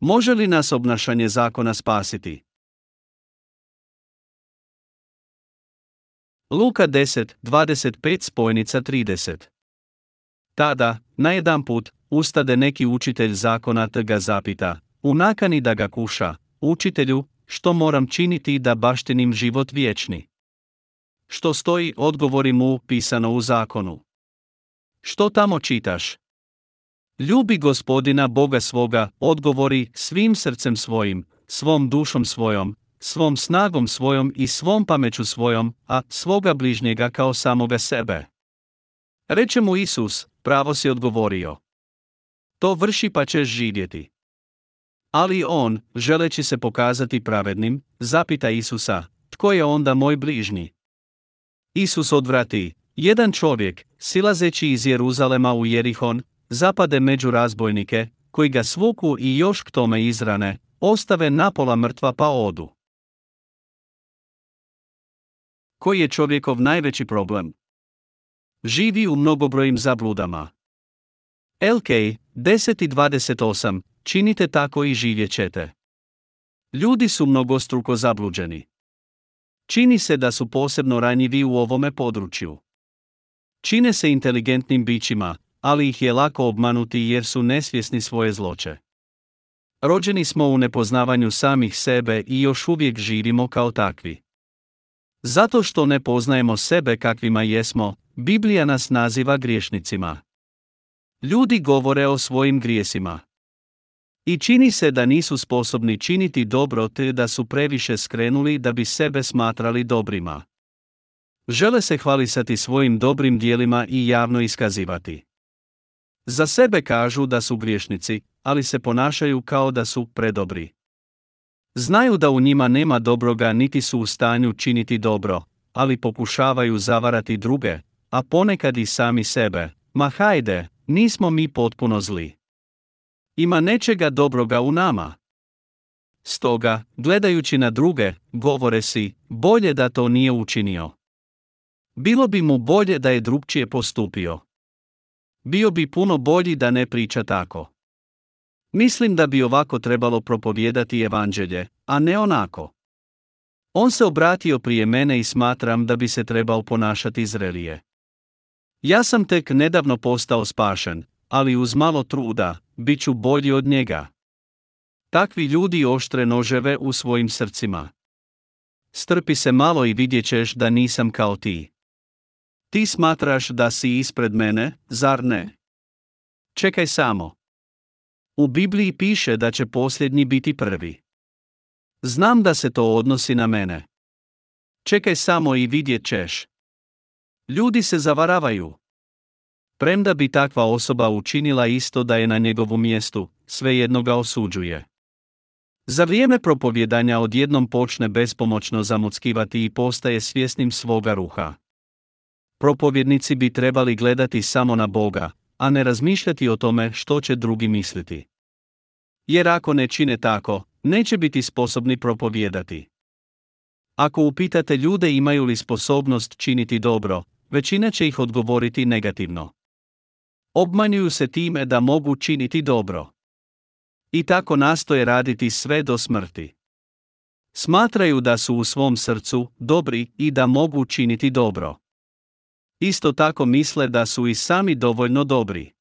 Može li nas obnašanje zakona spasiti? Luka 10, 25 spojnica 30 Tada, na jedan put, ustade neki učitelj zakona te ga zapita, u nakani da ga kuša, učitelju, što moram činiti da baštinim život vječni? Što stoji, odgovori mu, pisano u zakonu. Što tamo čitaš? Ljubi gospodina Boga svoga, odgovori svim srcem svojim, svom dušom svojom, svom snagom svojom i svom pameću svojom, a svoga bližnjega kao samoga sebe. Reče mu Isus, pravo si odgovorio. To vrši pa ćeš živjeti. Ali on, želeći se pokazati pravednim, zapita Isusa, tko je onda moj bližnji? Isus odvrati, jedan čovjek, silazeći iz Jeruzalema u Jerihon, zapade među razbojnike, koji ga svuku i još k tome izrane, ostave napola mrtva pa odu. Koji je čovjekov najveći problem? Živi u mnogobrojim zabludama. LK 10.28 Činite tako i živjet ćete. Ljudi su mnogostruko zabluđeni. Čini se da su posebno ranjivi u ovome području. Čine se inteligentnim bićima, ali ih je lako obmanuti jer su nesvjesni svoje zloće. Rođeni smo u nepoznavanju samih sebe i još uvijek živimo kao takvi. Zato što ne poznajemo sebe kakvima jesmo, Biblija nas naziva griješnicima. Ljudi govore o svojim grijesima. I čini se da nisu sposobni činiti dobro te da su previše skrenuli da bi sebe smatrali dobrima. Žele se hvalisati svojim dobrim dijelima i javno iskazivati. Za sebe kažu da su griješnici, ali se ponašaju kao da su predobri. Znaju da u njima nema dobroga niti su u stanju činiti dobro, ali pokušavaju zavarati druge, a ponekad i sami sebe. Ma hajde, nismo mi potpuno zli. Ima nečega dobroga u nama. Stoga, gledajući na druge, govore si, bolje da to nije učinio. Bilo bi mu bolje da je drugčije postupio. Bio bi puno bolji da ne priča tako. Mislim da bi ovako trebalo propovijedati evanđelje, a ne onako. On se obratio prije mene i smatram da bi se trebao ponašati zrelije. Ja sam tek nedavno postao spašen, ali uz malo truda, bit ću bolji od njega. Takvi ljudi oštre noževe u svojim srcima. Strpi se malo i vidjet ćeš da nisam kao ti. Ti smatraš da si ispred mene, zar ne? Čekaj samo. U Bibliji piše da će posljednji biti prvi. Znam da se to odnosi na mene. Čekaj samo i vidjet ćeš. Ljudi se zavaravaju. Premda bi takva osoba učinila isto da je na njegovu mjestu, svejedno ga osuđuje. Za vrijeme propovjedanja odjednom počne bespomoćno zamuckivati i postaje svjesnim svoga ruha. Propovjednici bi trebali gledati samo na Boga, a ne razmišljati o tome što će drugi misliti. Jer ako ne čine tako, neće biti sposobni propovjedati. Ako upitate ljude imaju li sposobnost činiti dobro, većina će ih odgovoriti negativno. Obmanjuju se time da mogu činiti dobro. I tako nastoje raditi sve do smrti. Smatraju da su u svom srcu dobri i da mogu činiti dobro. Isto tako misle da su i sami dovoljno dobri.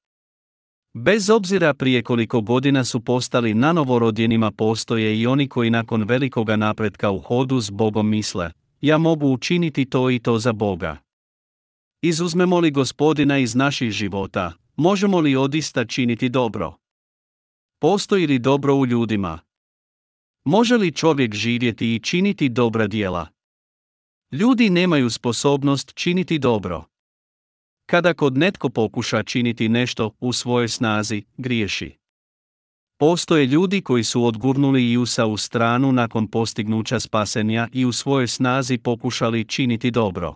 Bez obzira prije koliko godina su postali nanovorodjenima postoje i oni koji nakon velikoga napretka u hodu s Bogom misle, ja mogu učiniti to i to za Boga. Izuzmemo li gospodina iz naših života, možemo li odista činiti dobro? Postoji li dobro u ljudima? Može li čovjek živjeti i činiti dobra djela? Ljudi nemaju sposobnost činiti dobro. Kada kod netko pokuša činiti nešto u svojoj snazi, griješi. Postoje ljudi koji su odgurnuli Iusa u stranu nakon postignuća spasenja i u svojoj snazi pokušali činiti dobro.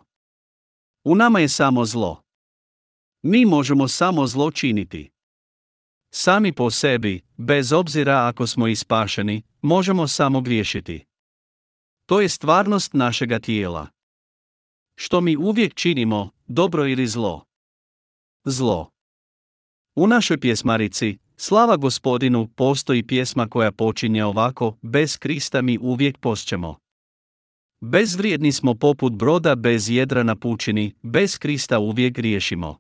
U nama je samo zlo. Mi možemo samo zlo činiti. Sami po sebi, bez obzira ako smo ispašeni, možemo samo griješiti. To je stvarnost našega tijela. Što mi uvijek činimo, dobro ili zlo? Zlo. U našoj pjesmarici, Slava gospodinu, postoji pjesma koja počinje ovako, bez Krista mi uvijek posćemo. Bezvrijedni smo poput broda bez jedra na pučini, bez Krista uvijek griješimo.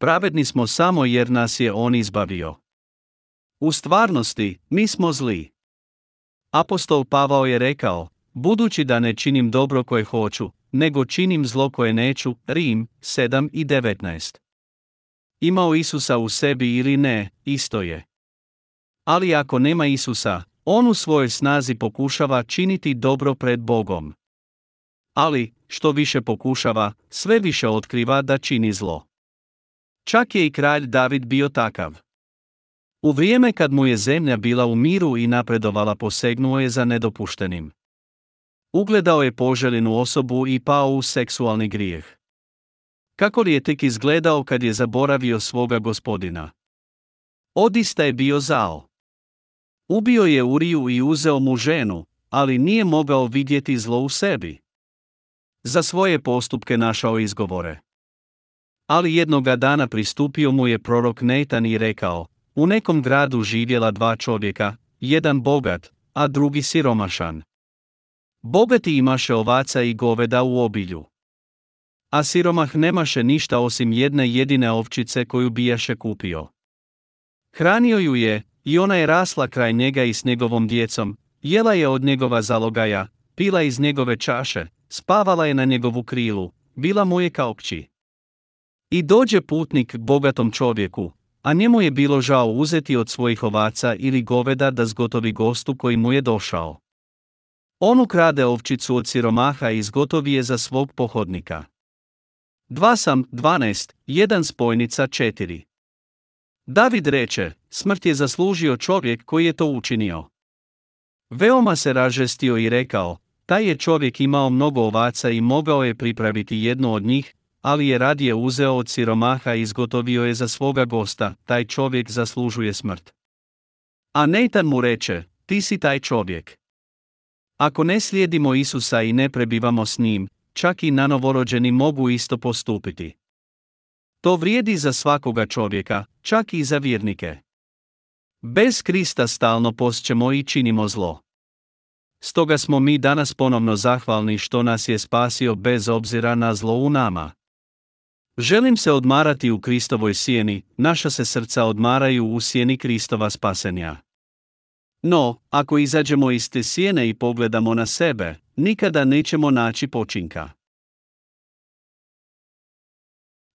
Pravedni smo samo jer nas je On izbavio. U stvarnosti, mi smo zli. Apostol Pavao je rekao, budući da ne činim dobro koje hoću, nego činim zlo koje neću, Rim, 7 i 19. Imao Isusa u sebi ili ne, isto je. Ali ako nema Isusa, on u svojoj snazi pokušava činiti dobro pred Bogom. Ali, što više pokušava, sve više otkriva da čini zlo. Čak je i kralj David bio takav. U vrijeme kad mu je zemlja bila u miru i napredovala posegnuo je za nedopuštenim. Ugledao je poželjenu osobu i pao u seksualni grijeh. Kako li je tek izgledao kad je zaboravio svoga gospodina? Odista je bio zao. Ubio je Uriju i uzeo mu ženu, ali nije mogao vidjeti zlo u sebi. Za svoje postupke našao izgovore. Ali jednoga dana pristupio mu je prorok Netan i rekao, u nekom gradu živjela dva čovjeka, jedan bogat, a drugi siromašan. Bogati imaše ovaca i goveda u obilju. A siromah nemaše ništa osim jedne jedine ovčice koju bijaše kupio. Hranio ju je, i ona je rasla kraj njega i s njegovom djecom, jela je od njegova zalogaja, pila iz njegove čaše, spavala je na njegovu krilu, bila mu je kao kći. I dođe putnik bogatom čovjeku, a njemu je bilo žao uzeti od svojih ovaca ili goveda da zgotovi gostu koji mu je došao. On ukrade ovčicu od siromaha i zgotovi je za svog pohodnika. Dva sam, dvanest, jedan spojnica četiri. David reče, smrt je zaslužio čovjek koji je to učinio. Veoma se ražestio i rekao, taj je čovjek imao mnogo ovaca i mogao je pripraviti jednu od njih, ali je radije uzeo od siromaha i izgotovio je za svoga gosta, taj čovjek zaslužuje smrt. A Nathan mu reče, ti si taj čovjek. Ako ne slijedimo Isusa i ne prebivamo s njim, čak i nanovorođeni mogu isto postupiti. To vrijedi za svakoga čovjeka, čak i za vjernike. Bez Krista stalno posćemo i činimo zlo. Stoga smo mi danas ponovno zahvalni što nas je spasio bez obzira na zlo u nama. Želim se odmarati u Kristovoj sjeni, naša se srca odmaraju u sjeni Kristova spasenja. No, ako izađemo iz te sjene i pogledamo na sebe, nikada nećemo naći počinka.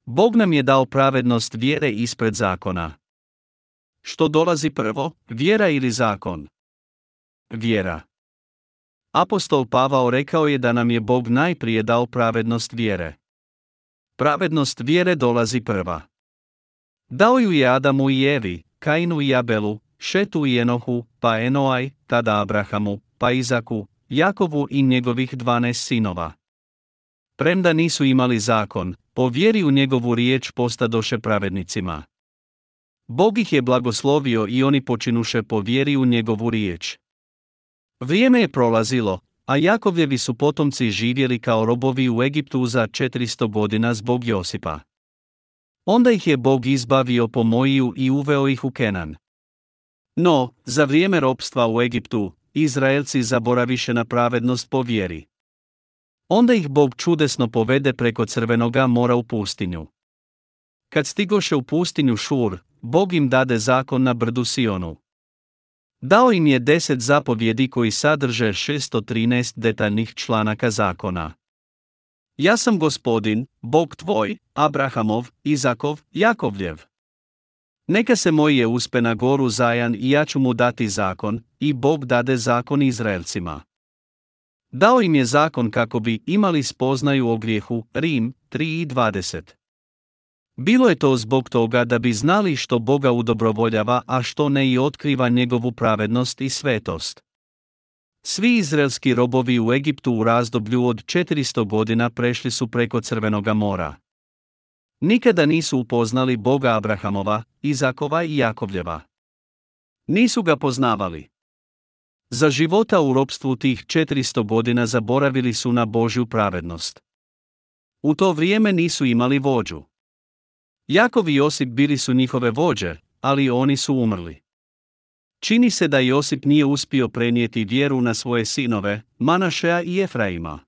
Bog nam je dao pravednost vjere ispred zakona. Što dolazi prvo, vjera ili zakon? Vjera. Apostol Pavao rekao je da nam je Bog najprije dao pravednost vjere. Pravednost vjere dolazi prva. Dao ju je Adamu i Evi, Kainu i Abelu, Šetu i Enohu, pa Enoaj, tada Abrahamu, pa Izaku, Jakovu i njegovih dvanest sinova. Premda nisu imali zakon, po vjeri u njegovu riječ postadoše pravednicima. Bog ih je blagoslovio i oni počinuše po vjeri u njegovu riječ. Vrijeme je prolazilo, a Jakovljevi su potomci živjeli kao robovi u Egiptu za 400 godina zbog Josipa. Onda ih je Bog izbavio po Mojiju i uveo ih u Kenan. No, za vrijeme ropstva u Egiptu, Izraelci zaboraviše na pravednost po vjeri. Onda ih Bog čudesno povede preko crvenoga mora u pustinju. Kad stigoše u pustinju Šur, Bog im dade zakon na brdu Sionu. Dao im je deset zapovjedi koji sadrže 613 detaljnih članaka zakona. Ja sam gospodin, Bog tvoj, Abrahamov, Izakov, Jakovljev. Neka se moj je uspe na goru Zajan i ja ću mu dati zakon, i Bog dade zakon Izraelcima. Dao im je zakon kako bi imali spoznaju o grijehu, Rim 3.20. Bilo je to zbog toga da bi znali što Boga udobrovoljava, a što ne i otkriva njegovu pravednost i svetost. Svi izraelski robovi u Egiptu u razdoblju od 400 godina prešli su preko Crvenoga mora. Nikada nisu upoznali Boga Abrahamova, Izakova i Jakovljeva. Nisu ga poznavali. Za života u ropstvu tih 400 godina zaboravili su na Božju pravednost. U to vrijeme nisu imali vođu. Jakov i Josip bili su njihove vođe, ali oni su umrli. Čini se da Josip nije uspio prenijeti vjeru na svoje sinove, Manašeja i Efraima.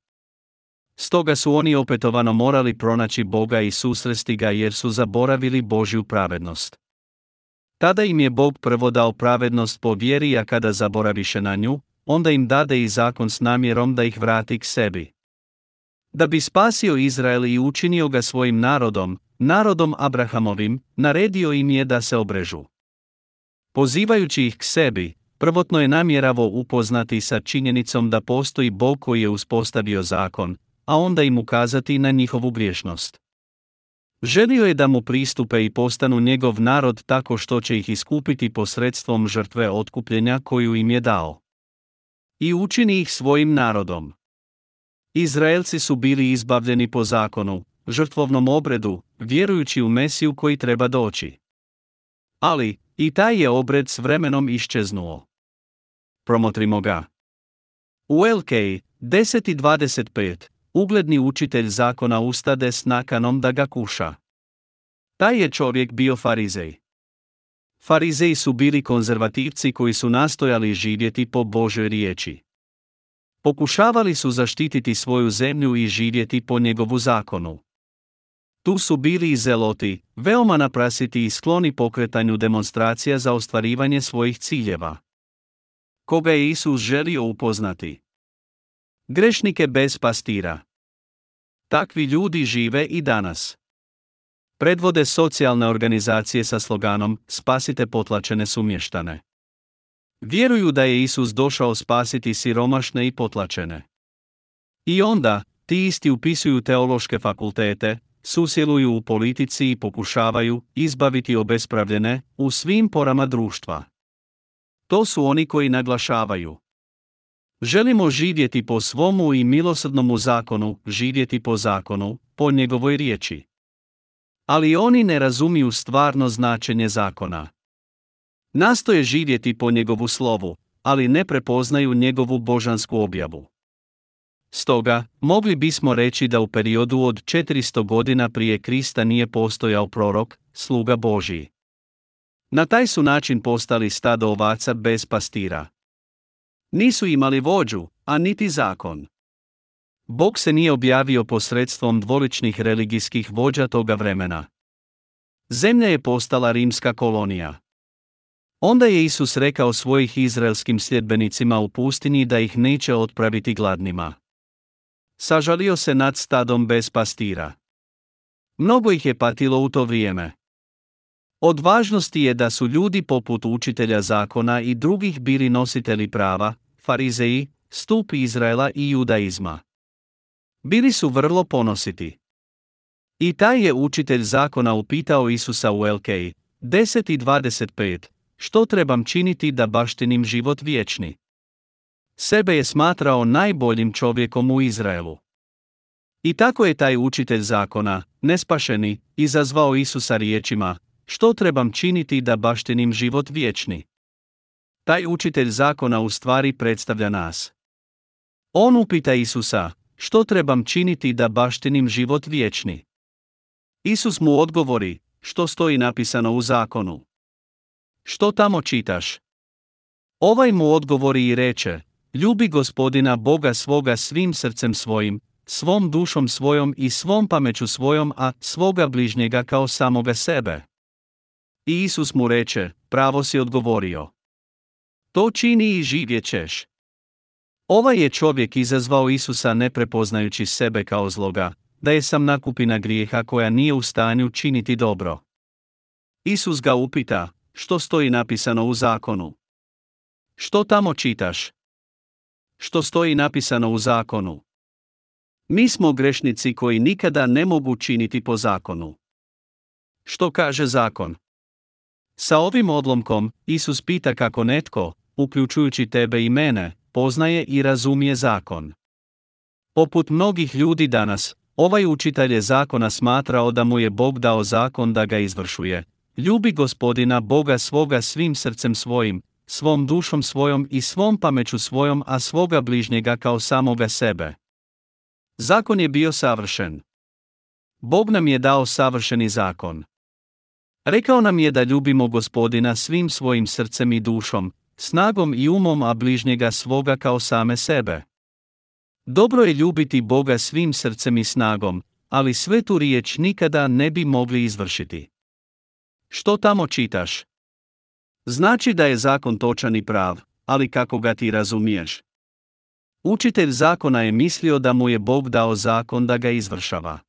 Stoga su oni opetovano morali pronaći Boga i susresti ga jer su zaboravili Božju pravednost. Tada im je Bog prvo dao pravednost po vjeri, a kada zaboraviše na nju, onda im dade i zakon s namjerom da ih vrati k sebi. Da bi spasio Izrael i učinio ga svojim narodom, narodom Abrahamovim, naredio im je da se obrežu. Pozivajući ih k sebi, prvotno je namjeravo upoznati sa činjenicom da postoji Bog koji je uspostavio zakon, a onda im ukazati na njihovu griješnost. Želio je da mu pristupe i postanu njegov narod tako što će ih iskupiti posredstvom žrtve otkupljenja koju im je dao. I učini ih svojim narodom. Izraelci su bili izbavljeni po zakonu, žrtvovnom obredu, vjerujući u Mesiju koji treba doći. Ali, i taj je obred s vremenom iščeznuo. Promotrimo ga. U LK 10.25 ugledni učitelj zakona ustade s nakanom da ga kuša. Taj je čovjek bio farizej. Farizeji su bili konzervativci koji su nastojali živjeti po Božoj riječi. Pokušavali su zaštititi svoju zemlju i živjeti po njegovu zakonu. Tu su bili i zeloti, veoma naprasiti i skloni pokretanju demonstracija za ostvarivanje svojih ciljeva. Koga je Isus želio upoznati? Grešnike bez pastira. Takvi ljudi žive i danas. Predvode socijalne organizacije sa sloganom Spasite potlačene sumještane. Vjeruju da je Isus došao spasiti siromašne i potlačene. I onda, ti isti upisuju teološke fakultete, susjeluju u politici i pokušavaju izbaviti obespravljene u svim porama društva. To su oni koji naglašavaju. Želimo živjeti po svomu i milosrdnomu zakonu, živjeti po zakonu, po njegovoj riječi. Ali oni ne razumiju stvarno značenje zakona. Nastoje živjeti po njegovu slovu, ali ne prepoznaju njegovu božansku objavu. Stoga, mogli bismo reći da u periodu od 400 godina prije Krista nije postojao prorok, sluga Božiji. Na taj su način postali stado ovaca bez pastira. Nisu imali vođu, a niti zakon. Bog se nije objavio posredstvom dvoličnih religijskih vođa toga vremena. Zemlja je postala rimska kolonija. Onda je Isus rekao svojih izraelskim sljedbenicima u pustinji da ih neće otpraviti gladnima. Sažalio se nad stadom bez pastira. Mnogo ih je patilo u to vrijeme. Od važnosti je da su ljudi poput učitelja zakona i drugih bili nositelji prava, farizeji, stup Izraela i judaizma. Bili su vrlo ponositi. I taj je učitelj zakona upitao Isusa u LK 10.25, što trebam činiti da baštinim život vječni? Sebe je smatrao najboljim čovjekom u Izraelu. I tako je taj učitelj zakona, nespašeni, izazvao Isusa riječima, što trebam činiti da baštinim život vječni? Taj učitelj zakona u stvari predstavlja nas. On upita Isusa, što trebam činiti da baštinim život vječni? Isus mu odgovori, što stoji napisano u zakonu. Što tamo čitaš? Ovaj mu odgovori i reče, ljubi gospodina Boga svoga svim srcem svojim, svom dušom svojom i svom pameću svojom, a svoga bližnjega kao samoga sebe. I Isus mu reče, pravo si odgovorio. To čini i živjet ćeš. Ovaj je čovjek izazvao Isusa ne prepoznajući sebe kao zloga, da je sam nakupina grijeha koja nije u stanju činiti dobro. Isus ga upita, što stoji napisano u zakonu? Što tamo čitaš? Što stoji napisano u zakonu? Mi smo grešnici koji nikada ne mogu činiti po zakonu. Što kaže zakon? Sa ovim odlomkom, Isus pita kako netko, uključujući tebe i mene, poznaje i razumije zakon. Poput mnogih ljudi danas, ovaj učitelj je zakona smatrao da mu je Bog dao zakon da ga izvršuje. Ljubi gospodina Boga svoga svim srcem svojim, svom dušom svojom i svom pameću svojom, a svoga bližnjega kao samoga sebe. Zakon je bio savršen. Bog nam je dao savršeni zakon. Rekao nam je da ljubimo gospodina svim svojim srcem i dušom, snagom i umom, a bližnjega svoga kao same sebe. Dobro je ljubiti Boga svim srcem i snagom, ali svetu riječ nikada ne bi mogli izvršiti. Što tamo čitaš? Znači da je zakon točan i prav, ali kako ga ti razumiješ? Učitelj zakona je mislio da mu je Bog dao zakon da ga izvršava.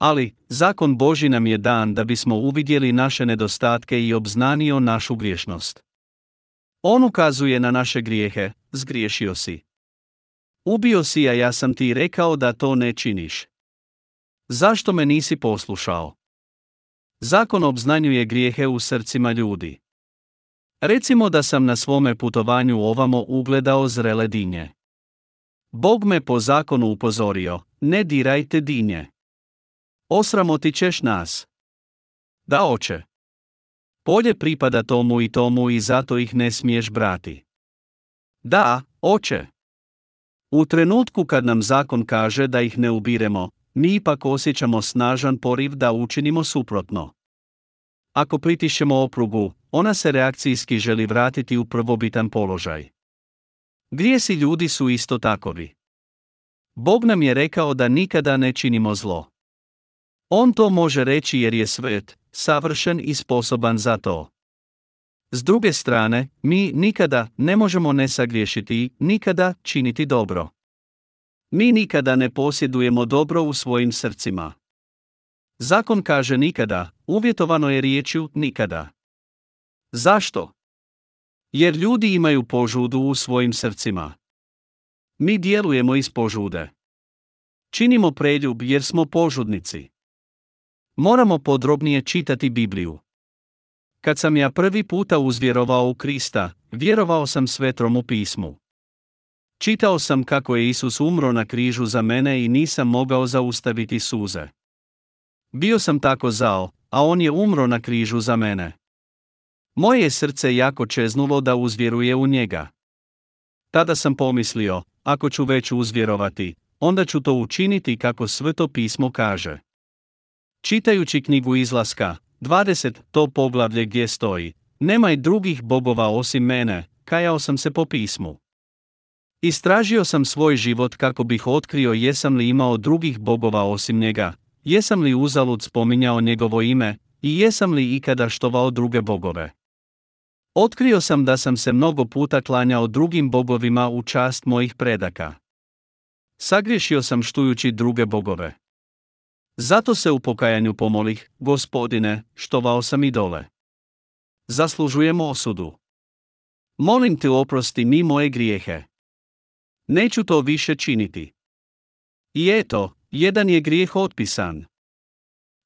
Ali, zakon Boži nam je dan da bismo uvidjeli naše nedostatke i obznanio našu griješnost. On ukazuje na naše grijehe, zgriješio si. Ubio si, a ja sam ti rekao da to ne činiš. Zašto me nisi poslušao? Zakon obznanjuje grijehe u srcima ljudi. Recimo da sam na svome putovanju ovamo ugledao zrele dinje. Bog me po zakonu upozorio, ne dirajte dinje. Osramotit ćeš nas. Da oče. Polje pripada tomu i tomu i zato ih ne smiješ brati. Da, oče. U trenutku kad nam zakon kaže da ih ne ubiremo, mi ipak osjećamo snažan poriv da učinimo suprotno. Ako pritišćemo oprugu, ona se reakcijski želi vratiti u prvobitan položaj. Grijesi ljudi su isto takovi. Bog nam je rekao da nikada ne činimo zlo. On to može reći jer je svet, savršen i sposoban za to. S druge strane, mi nikada ne možemo ne sagriješiti nikada činiti dobro. Mi nikada ne posjedujemo dobro u svojim srcima. Zakon kaže nikada, uvjetovano je riječju nikada. Zašto? Jer ljudi imaju požudu u svojim srcima. Mi djelujemo iz požude. Činimo preljub jer smo požudnici. Moramo podrobnije čitati Bibliju. Kad sam ja prvi puta uzvjerovao u Krista, vjerovao sam svetrom u pismu. Čitao sam kako je Isus umro na križu za mene i nisam mogao zaustaviti suze. Bio sam tako zao, a on je umro na križu za mene. Moje je srce jako čeznulo da uzvjeruje u njega. Tada sam pomislio, ako ću već uzvjerovati, onda ću to učiniti kako sveto pismo kaže. Čitajući knjigu izlaska, 20. to poglavlje gdje stoji, nemaj drugih bogova osim mene, kajao sam se po pismu. Istražio sam svoj život kako bih otkrio jesam li imao drugih bogova osim njega, jesam li uzalud spominjao njegovo ime, i jesam li ikada štovao druge bogove. Otkrio sam da sam se mnogo puta klanjao drugim bogovima u čast mojih predaka. Sagriješio sam štujući druge bogove. Zato se u pokajanju pomolih, gospodine, štovao sam idole. Zaslužujem osudu. Molim te oprosti mi moje grijehe. Neću to više činiti. I eto, jedan je grijeh otpisan.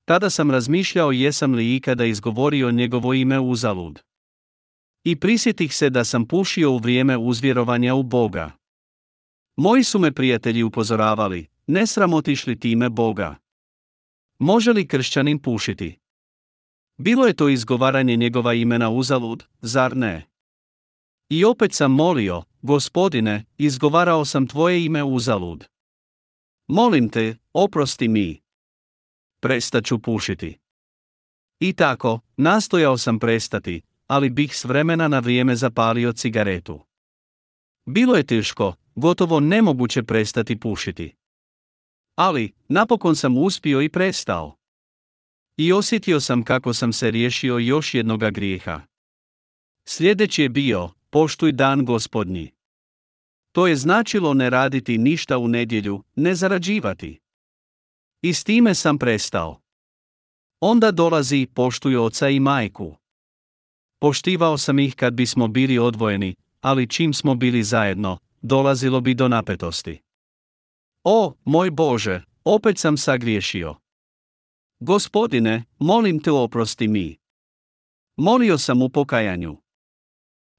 Tada sam razmišljao jesam li ikada izgovorio njegovo ime uzalud. I prisjetih se da sam pušio u vrijeme uzvjerovanja u Boga. Moji su me prijatelji upozoravali, ne sramotiš li time Boga. Može li kršćanin pušiti? Bilo je to izgovaranje njegova imena uzalud, zar ne? I opet sam molio, gospodine, izgovarao sam tvoje ime uzalud. Molim te, oprosti mi. Prestaću pušiti. I tako, nastojao sam prestati, ali bih s vremena na vrijeme zapalio cigaretu. Bilo je teško, gotovo nemoguće prestati pušiti. Ali, napokon sam uspio i prestao. I osjetio sam kako sam se riješio još jednoga grijeha. Sljedeći je bio, poštuj dan gospodnji. To je značilo ne raditi ništa u nedjelju, ne zarađivati. I s time sam prestao. Onda dolazi poštuj oca i majku. Poštivao sam ih kad bismo bili odvojeni, ali čim smo bili zajedno, dolazilo bi do napetosti. O, moj Bože, opet sam sagriješio. Gospodine, molim te oprosti mi. Molio sam u pokajanju.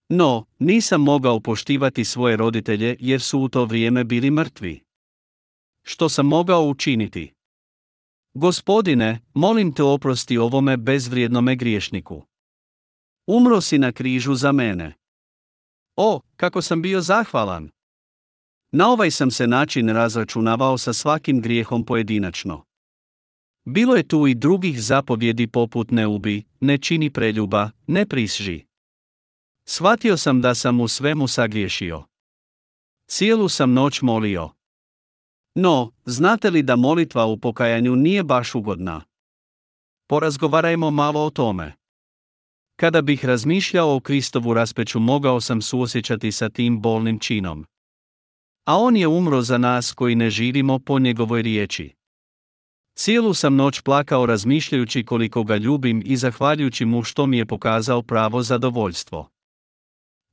No, nisam mogao poštivati svoje roditelje jer su u to vrijeme bili mrtvi. Što sam mogao učiniti? Gospodine, molim te oprosti ovome bezvrijednome griješniku. Umro si na križu za mene. O, kako sam bio zahvalan! Na ovaj sam se način razračunavao sa svakim grijehom pojedinačno. Bilo je tu i drugih zapovjedi poput ne ubi, ne čini preljuba, ne prisži. Shvatio sam da sam u svemu sagriješio. Cijelu sam noć molio. No, znate li da molitva u pokajanju nije baš ugodna? Porazgovarajmo malo o tome. Kada bih razmišljao o Kristovu raspeću mogao sam suosjećati sa tim bolnim činom. A on je umro za nas koji ne živimo po njegovoj riječi. Cijelu sam noć plakao razmišljajući koliko ga ljubim i zahvaljujući mu što mi je pokazao pravo zadovoljstvo.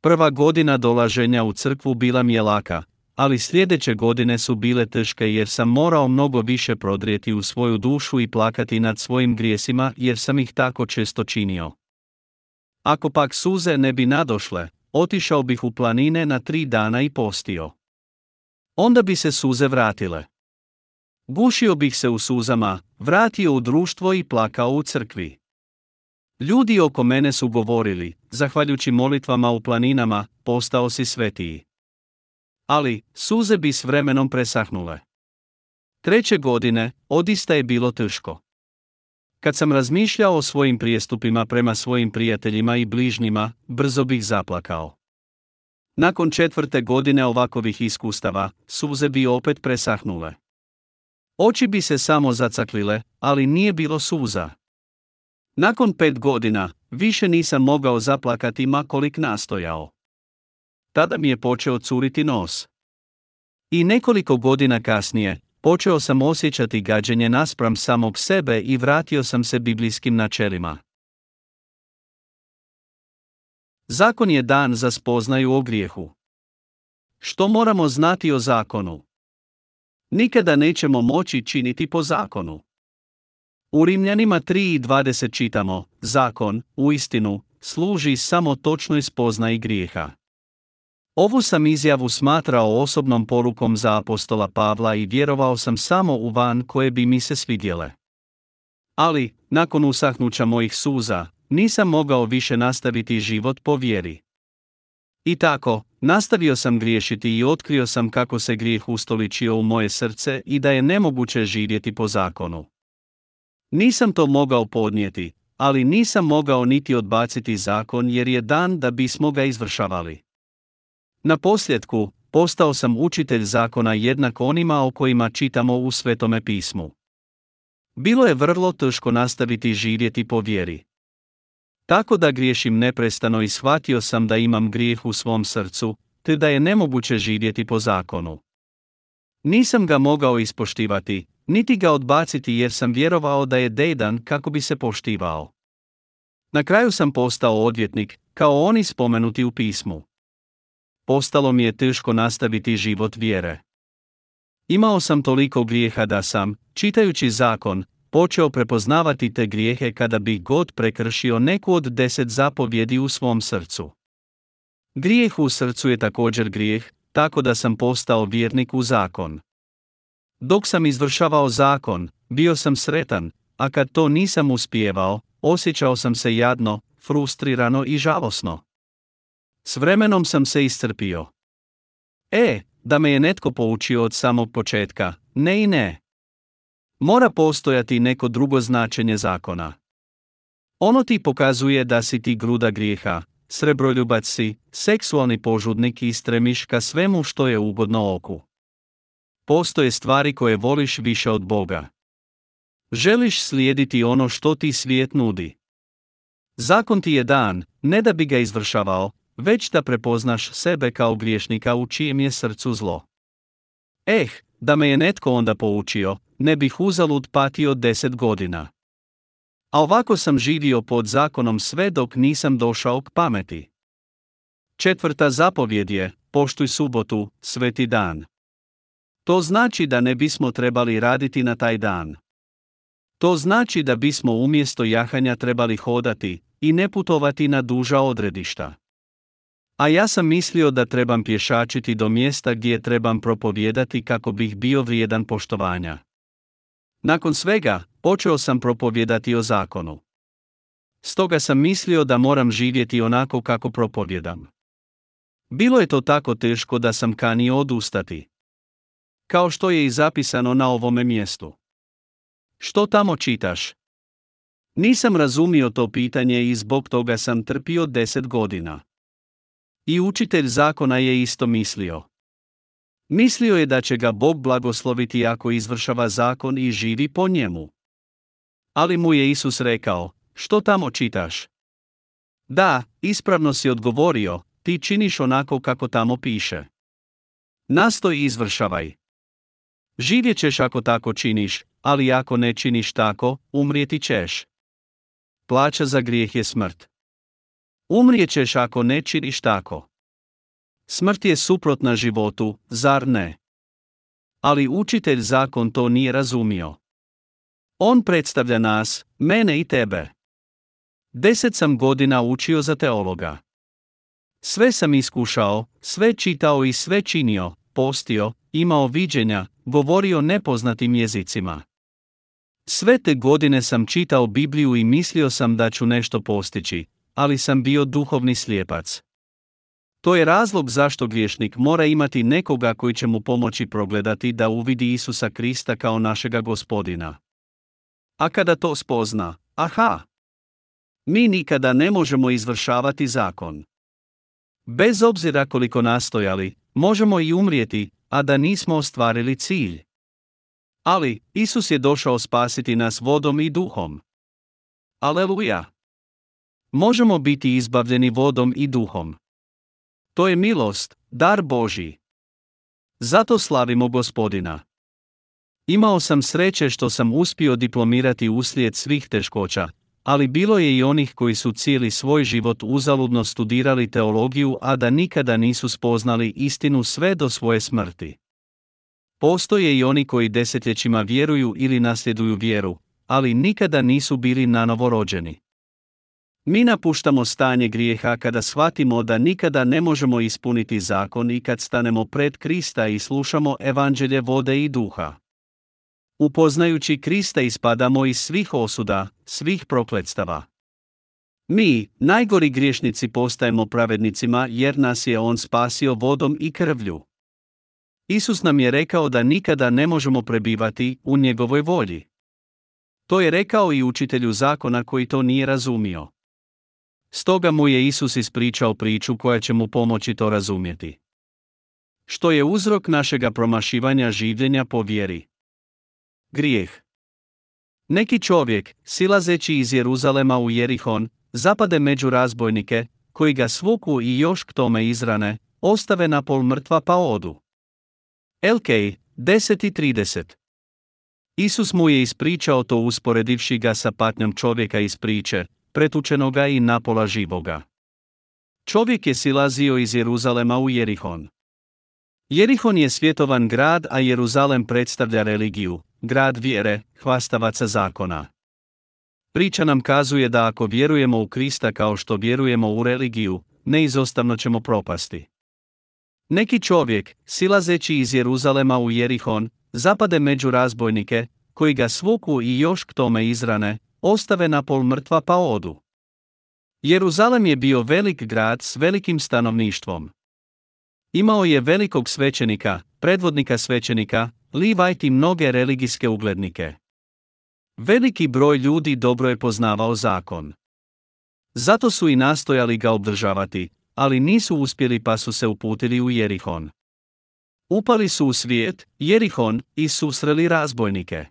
Prva godina dolaženja u crkvu bila mi je laka, ali sljedeće godine su bile teške jer sam morao mnogo više prodrijeti u svoju dušu i plakati nad svojim grijesima jer sam ih tako često činio. Ako pak suze ne bi nadošle, otišao bih u planine na tri dana i postio. Onda bi se suze vratile. Gušio bih se u suzama, vratio u društvo i plakao u crkvi. Ljudi oko mene su govorili, zahvaljujući molitvama u planinama, postao si svetiji. Ali, suze bi s vremenom presahnule. Treće godine, odista je bilo teško. Kad sam razmišljao o svojim prijestupima prema svojim prijateljima i bližnjima, brzo bih zaplakao. Nakon četvrte godine ovakovih iskustava, suze bi opet presahnule. Oči bi se samo zacaklile, ali nije bilo suza. Nakon pet godina, više nisam mogao zaplakati makolik nastojao. Tada mi je počeo curiti nos. I nekoliko godina kasnije, počeo sam osjećati gađenje naspram samog sebe i vratio sam se biblijskim načelima. Zakon je dan za spoznaju o grijehu. Što moramo znati o zakonu? Nikada nećemo moći činiti po zakonu. U Rimljanima 3.20 čitamo, zakon, u istinu, služi samo točnoj spoznaji grijeha. Ovu sam izjavu smatrao osobnom porukom za apostola Pavla i vjerovao sam samo u van koje bi mi se svidjele. Ali, nakon usahnuća mojih suza, nisam mogao više nastaviti život po vjeri. I tako, nastavio sam griješiti i otkrio sam kako se grijeh ustoličio u moje srce i da je nemoguće živjeti po zakonu. Nisam to mogao podnijeti, ali nisam mogao niti odbaciti zakon jer je dan da bismo ga izvršavali. Na posljedku, postao sam učitelj zakona jednak onima o kojima čitamo u Svetome pismu. Bilo je vrlo teško nastaviti živjeti po vjeri. Tako da griješim neprestano i shvatio sam da imam grijeh u svom srcu, te da je nemoguće živjeti po zakonu. Nisam ga mogao ispoštivati, niti ga odbaciti jer sam vjerovao da je dedan kako bi se poštivao. Na kraju sam postao odvjetnik, kao oni spomenuti u pismu. Postalo mi je teško nastaviti život vjere. Imao sam toliko grijeha da sam, čitajući zakon, počeo prepoznavati te grijehe kada bih god prekršio neku od deset zapovjedi u svom srcu. Grijeh u srcu je također grijeh, tako da sam postao vjernik u zakon. Dok sam izvršavao zakon, bio sam sretan, a kad to nisam uspijevao, osjećao sam se jadno, frustrirano i žalosno. S vremenom sam se iscrpio. E, da me je netko poučio od samog početka, ne i ne. Mora postojati neko drugo značenje zakona. Ono ti pokazuje da si ti gruda grijeha, srebroljubac si, seksualni požudnik i stremiš ka svemu što je ugodno oku. Postoje stvari koje voliš više od Boga. Želiš slijediti ono što ti svijet nudi. Zakon ti je dan, ne da bi ga izvršavao, već da prepoznaš sebe kao griješnika u čijem je srcu zlo. Eh, da me je netko onda poučio, ne bih uzalud patio deset godina. A ovako sam živio pod zakonom sve dok nisam došao k pameti. Četvrta zapovjed je, poštuj subotu, sveti dan. To znači da ne bismo trebali raditi na taj dan. To znači da bismo umjesto jahanja trebali hodati i ne putovati na duža odredišta. A ja sam mislio da trebam pješačiti do mjesta gdje trebam propovijedati kako bih bio vrijedan poštovanja. Nakon svega, počeo sam propovjedati o zakonu. Stoga sam mislio da moram živjeti onako kako propovjedam. Bilo je to tako teško da sam kanio odustati. Kao što je i zapisano na ovome mjestu. Što tamo čitaš? Nisam razumio to pitanje i zbog toga sam trpio deset godina. I učitelj zakona je isto mislio. Mislio je da će ga Bog blagosloviti ako izvršava zakon i živi po njemu. Ali mu je Isus rekao, što tamo čitaš? Da, ispravno si odgovorio, ti činiš onako kako tamo piše. Nastoj izvršavaj. Živjet ćeš ako tako činiš, ali ako ne činiš tako, umrijeti ćeš. Plaća za grijeh je smrt. Umrijet ćeš ako ne činiš tako. Smrt je suprotna životu, zar ne? Ali učitelj zakon to nije razumio. On predstavlja nas, mene i tebe. Deset sam godina učio za teologa. Sve sam iskušao, sve čitao i sve činio, postio, imao viđenja, govorio nepoznatim jezicima. Sve te godine sam čitao Bibliju i mislio sam da ću nešto postići, ali sam bio duhovni slijepac. To je razlog zašto griješnik mora imati nekoga koji će mu pomoći progledati da uvidi Isusa Krista kao našega gospodina. A kada to spozna, aha! Mi nikada ne možemo izvršavati zakon. Bez obzira koliko nastojali, možemo i umrijeti, a da nismo ostvarili cilj. Ali, Isus je došao spasiti nas vodom i duhom. Aleluja! Možemo biti izbavljeni vodom i duhom. To je milost, dar Boži. Zato slavimo gospodina. Imao sam sreće što sam uspio diplomirati uslijed svih teškoća, ali bilo je i onih koji su cijeli svoj život uzaludno studirali teologiju, a da nikada nisu spoznali istinu sve do svoje smrti. Postoje i oni koji desetljećima vjeruju ili nasljeduju vjeru, ali nikada nisu bili nanovo rođeni. Mi napuštamo stanje grijeha kada shvatimo da nikada ne možemo ispuniti zakon i kad stanemo pred Krista i slušamo evanđelje vode i duha. Upoznajući Krista ispadamo iz svih osuda, svih prokletstava. Mi, najgori griješnici postajemo pravednicima jer nas je On spasio vodom i krvlju. Isus nam je rekao da nikada ne možemo prebivati u njegovoj volji. To je rekao i učitelju zakona koji to nije razumio. Stoga mu je Isus ispričao priču koja će mu pomoći to razumjeti. Što je uzrok našega promašivanja življenja po vjeri? Grijeh. Neki čovjek, silazeći iz Jeruzalema u Jerihon, zapade među razbojnike, koji ga svuku i još k tome izrane, ostave na pol mrtva pa odu. LK 10.30 Isus mu je ispričao to usporedivši ga sa patnjom čovjeka iz priče, pretučenoga i napola živoga. Čovjek je silazio iz Jeruzalema u Jerihon. Jerihon je svjetovan grad, a Jeruzalem predstavlja religiju, grad vjere, hvastavaca zakona. Priča nam kazuje da ako vjerujemo u Krista kao što vjerujemo u religiju, neizostavno ćemo propasti. Neki čovjek, silazeći iz Jeruzalema u Jerihon, zapade među razbojnike, koji ga svuku i još k tome izrane, ostave na pol mrtva pa odu. Jeruzalem je bio velik grad s velikim stanovništvom. Imao je velikog svećenika, predvodnika svećenika, Livajt i mnoge religijske uglednike. Veliki broj ljudi dobro je poznavao zakon. Zato su i nastojali ga obdržavati, ali nisu uspjeli pa su se uputili u Jerihon. Upali su u svijet, Jerihon, i susreli razbojnike.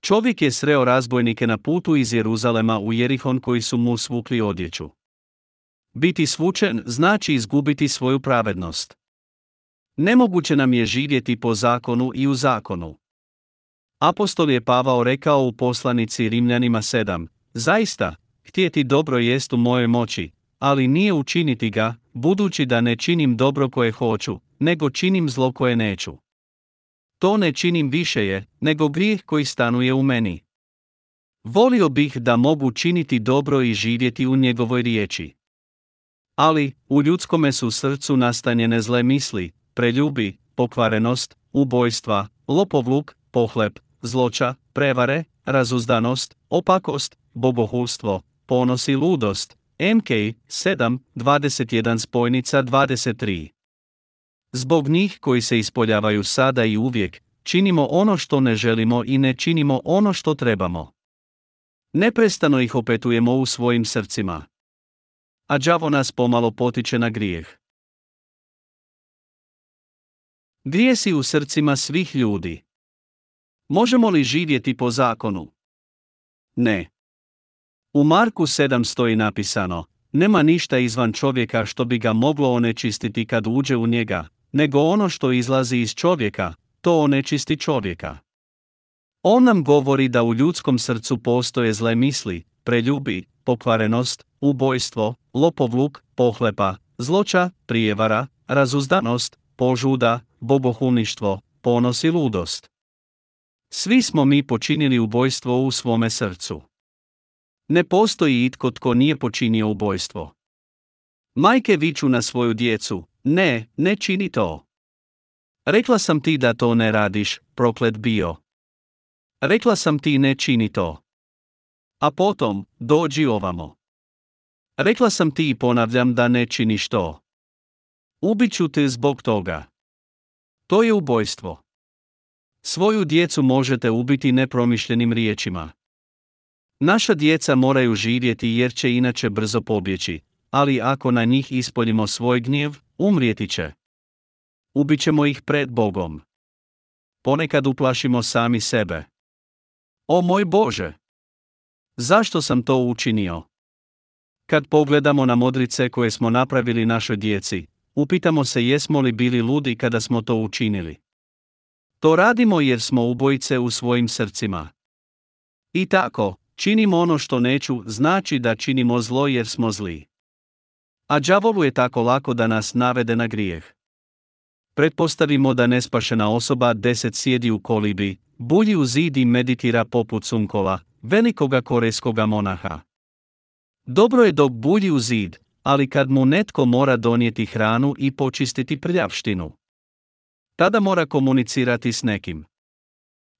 Čovjek je sreo razbojnike na putu iz Jeruzalema u Jerihon koji su mu svukli odjeću. Biti svučen znači izgubiti svoju pravednost. Nemoguće nam je živjeti po zakonu i u zakonu. Apostol je Pavao rekao u poslanici Rimljanima 7, zaista, htjeti dobro jest u mojoj moći, ali nije učiniti ga, budući da ne činim dobro koje hoću, nego činim zlo koje neću. To ne činim više je, nego grijeh koji stanuje u meni. Volio bih da mogu činiti dobro i živjeti u njegovoj riječi. Ali, u ljudskome su srcu nastanjene zle misli, preljubi, pokvarenost, ubojstva, lopovluk, pohleb, zloča, prevare, razuzdanost, opakost, bogohulstvo, ponos i ludost. MK 7, 21 spojnica 23 Zbog njih koji se ispoljavaju sada i uvijek, činimo ono što ne želimo i ne činimo ono što trebamo. Neprestano ih opetujemo u svojim srcima. A đavo nas pomalo potiče na grijeh. Grijesi u srcima svih ljudi. Možemo li živjeti po zakonu? Ne. U Marku 7 stoji napisano, nema ništa izvan čovjeka što bi ga moglo onečistiti kad uđe u njega, nego ono što izlazi iz čovjeka, to onečisti čovjeka. On nam govori da u ljudskom srcu postoje zle misli, preljubi, pokvarenost, ubojstvo, lopovluk, pohlepa, zloča, prijevara, razuzdanost, požuda, bogohulništvo, ponos i ludost. Svi smo mi počinili ubojstvo u svome srcu. Ne postoji itko tko nije počinio ubojstvo. Majke viču na svoju djecu, ne, ne čini to. Rekla sam ti da to ne radiš, proklet bio. Rekla sam ti ne čini to. A potom, dođi ovamo. Rekla sam ti i ponavljam da ne činiš to. Ubiću te zbog toga. To je ubojstvo. Svoju djecu možete ubiti nepromišljenim riječima. Naša djeca moraju živjeti jer će inače brzo pobjeći, ali ako na njih ispoljimo svoj gnjev, umrijeti će. Ubićemo ih pred Bogom. Ponekad uplašimo sami sebe. O moj Bože! Zašto sam to učinio? Kad pogledamo na modrice koje smo napravili našoj djeci, upitamo se jesmo li bili ludi kada smo to učinili. To radimo jer smo ubojice u svojim srcima. I tako, činimo ono što neću, znači da činimo zlo jer smo zli. A đavolu je tako lako da nas navede na grijeh. Pretpostavimo da nespašena osoba deset sjedi u kolibi, bulji u zid i meditira poput sunkova, velikoga korejskoga monaha. Dobro je dok bulji u zid, ali kad mu netko mora donijeti hranu i počistiti prljavštinu. Tada mora komunicirati s nekim.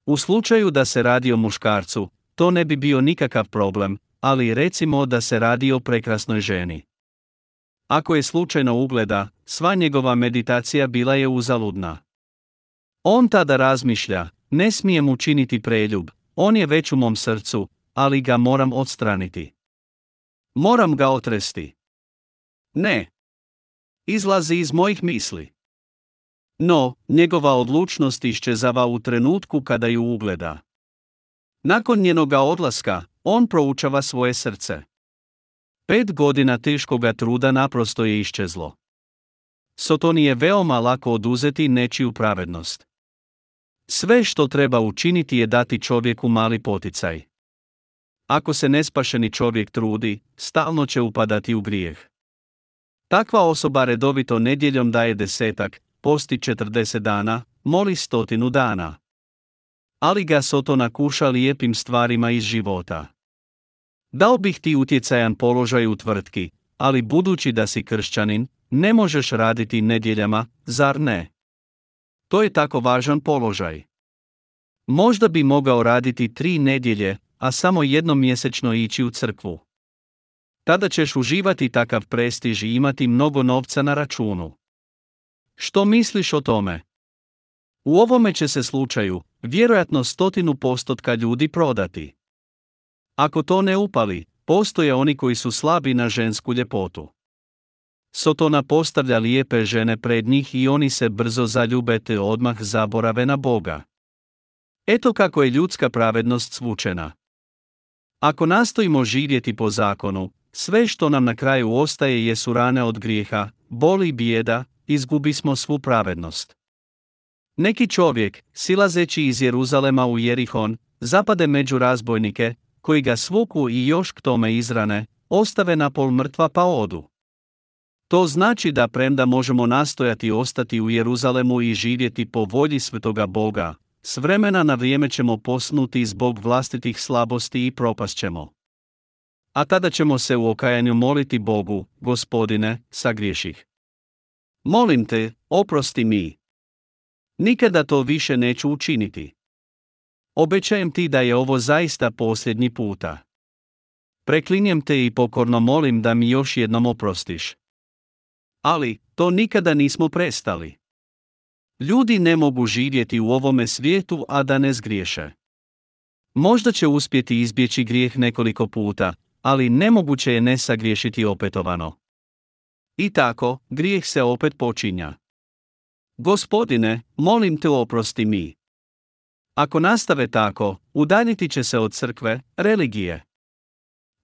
U slučaju da se radi o muškarcu, to ne bi bio nikakav problem, ali recimo da se radi o prekrasnoj ženi. Ako je slučajno ugleda, sva njegova meditacija bila je uzaludna. On tada razmišlja, ne smijem učiniti preljub, on je već u mom srcu, ali ga moram odstraniti. Moram ga otresti. Ne. Izlazi iz mojih misli. No, njegova odlučnost iščezava u trenutku kada ju ugleda. Nakon njenoga odlaska, on proučava svoje srce. Pet godina teškoga truda naprosto je iščezlo. Sotoni je veoma lako oduzeti nečiju pravednost. Sve što treba učiniti je dati čovjeku mali poticaj. Ako se nespašeni čovjek trudi, stalno će upadati u grijeh. Takva osoba redovito nedjeljom daje desetak, posti 40 dana, moli stotinu dana. Ali ga Sotona kuša lijepim stvarima iz života. Dao bih ti utjecajan položaj u tvrtki, ali budući da si kršćanin, ne možeš raditi nedjeljama, zar ne? To je tako važan položaj. Možda bi mogao raditi tri nedjelje, a samo jednom mjesečno ići u crkvu. Tada ćeš uživati takav prestiž i imati mnogo novca na računu. Što misliš o tome? U ovome će se slučaju, vjerojatno stotinu postotka ljudi prodati. Ako to ne upali, postoje oni koji su slabi na žensku ljepotu. Sotona postavlja lijepe žene pred njih i oni se brzo zaljube te odmah zaborave na Boga. Eto kako je ljudska pravednost svučena. Ako nastojimo živjeti po zakonu, sve što nam na kraju ostaje jesu rane od grijeha, boli bijeda, izgubi smo svu pravednost. Neki čovjek, silazeći iz Jeruzalema u Jerihon, zapade među razbojnike, koji ga svuku i još k tome izrane, ostave na pol mrtva pa odu. To znači da premda možemo nastojati ostati u Jeruzalemu i živjeti po volji svetoga Boga, s vremena na vrijeme ćemo posnuti zbog vlastitih slabosti i propasćemo. A tada ćemo se u okajanju moliti Bogu, gospodine, sagriješih. Molim te, oprosti mi. Nikada to više neću učiniti. Obećajem ti da je ovo zaista posljednji puta. Preklinjem te i pokorno molim da mi još jednom oprostiš. Ali, to nikada nismo prestali. Ljudi ne mogu živjeti u ovome svijetu, a da ne zgriješe. Možda će uspjeti izbjeći grijeh nekoliko puta, ali nemoguće je ne sagriješiti opetovano. I tako, grijeh se opet počinja. Gospodine, molim te oprosti mi. Ako nastave tako, udaljiti će se od crkve, religije.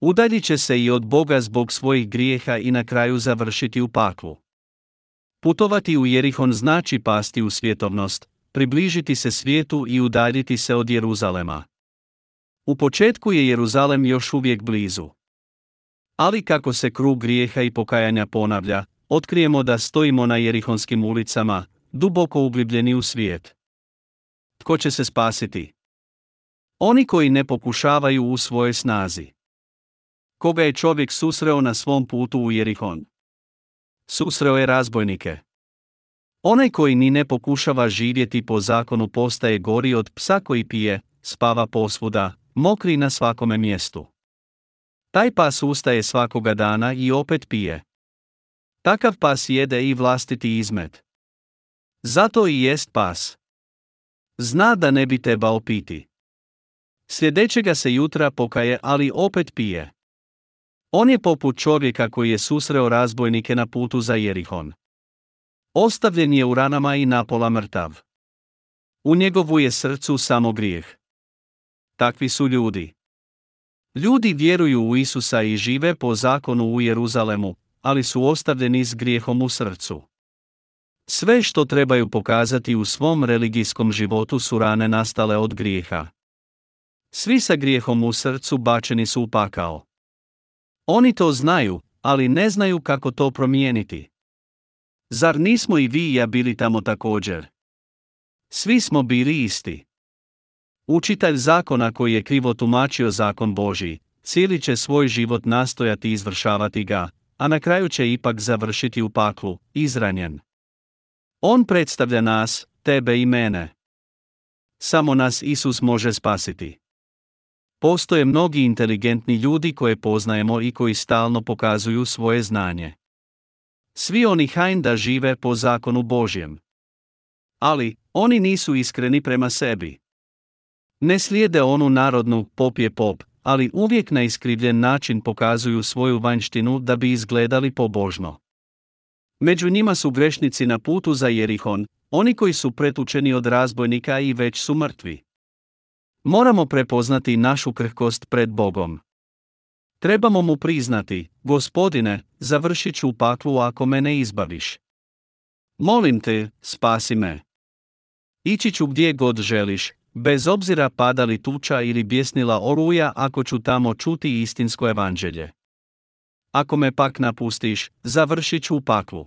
Udaljit će se i od Boga zbog svojih grijeha i na kraju završiti u paklu. Putovati u Jerihon znači pasti u svjetovnost, približiti se svijetu i udaljiti se od Jeruzalema. U početku je Jeruzalem još uvijek blizu. Ali kako se krug grijeha i pokajanja ponavlja, otkrijemo da stojimo na Jerihonskim ulicama, duboko ugljebljeni u svijet. Tko će se spasiti? Oni koji ne pokušavaju u svojoj snazi. Koga je čovjek susreo na svom putu u Jerihon? Susreo je razbojnike. Onaj koji ni ne pokušava živjeti po zakonu postaje gori od psa koji pije, spava posvuda, mokri na svakome mjestu. Taj pas ustaje svakoga dana i opet pije. Takav pas jede i vlastiti izmet. Zato i jest pas. Zna da ne bi trebao piti. Sljedećega se jutra pokaje, ali opet pije. On je poput čovjeka koji je susreo razbojnike na putu za Jerihon. Ostavljen je u ranama i napola mrtav. U njegovu je srcu samo grijeh. Takvi su ljudi. Ljudi vjeruju u Isusa i žive po zakonu u Jeruzalemu, ali su ostavljeni s grijehom u srcu. Sve što trebaju pokazati u svom religijskom životu su rane nastale od grijeha. Svi sa grijehom u srcu bačeni su u pakao. Oni to znaju, ali ne znaju kako to promijeniti. Zar nismo i vi i ja bili tamo također? Svi smo bili isti. Učitelj zakona koji je krivo tumačio zakon Božji, cijeli će svoj život nastojati izvršavati ga, a na kraju će ipak završiti u paklu, izranjen. On predstavlja nas, tebe i mene. Samo nas Isus može spasiti. Postoje mnogi inteligentni ljudi koje poznajemo i koji stalno pokazuju svoje znanje. Svi oni hajn da žive po zakonu Božjem. Ali, oni nisu iskreni prema sebi. Ne slijede onu narodnu pop je pop, ali uvijek na iskrivljen način pokazuju svoju vanjštinu da bi izgledali pobožno. Među njima su grešnici na putu za Jerihon, oni koji su pretučeni od razbojnika i već su mrtvi. Moramo prepoznati našu krhkost pred Bogom. Trebamo mu priznati, gospodine, završit ću paklu ako me ne izbaviš. Molim te, spasi me. Ići ću gdje god želiš, bez obzira pada li tuča ili bjesnila oruja ako ću tamo čuti istinsko evanđelje. Ako me pak napustiš, završit ću u paklu.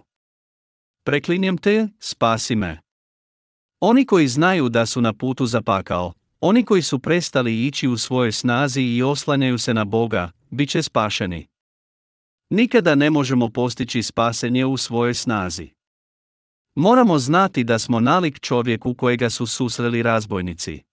Preklinjem te, spasi me. Oni koji znaju da su na putu za pakao, oni koji su prestali ići u svojoj snazi i oslanjaju se na Boga, bit će spašeni. Nikada ne možemo postići spasenje u svojoj snazi. Moramo znati da smo nalik čovjeku kojega su susreli razbojnici.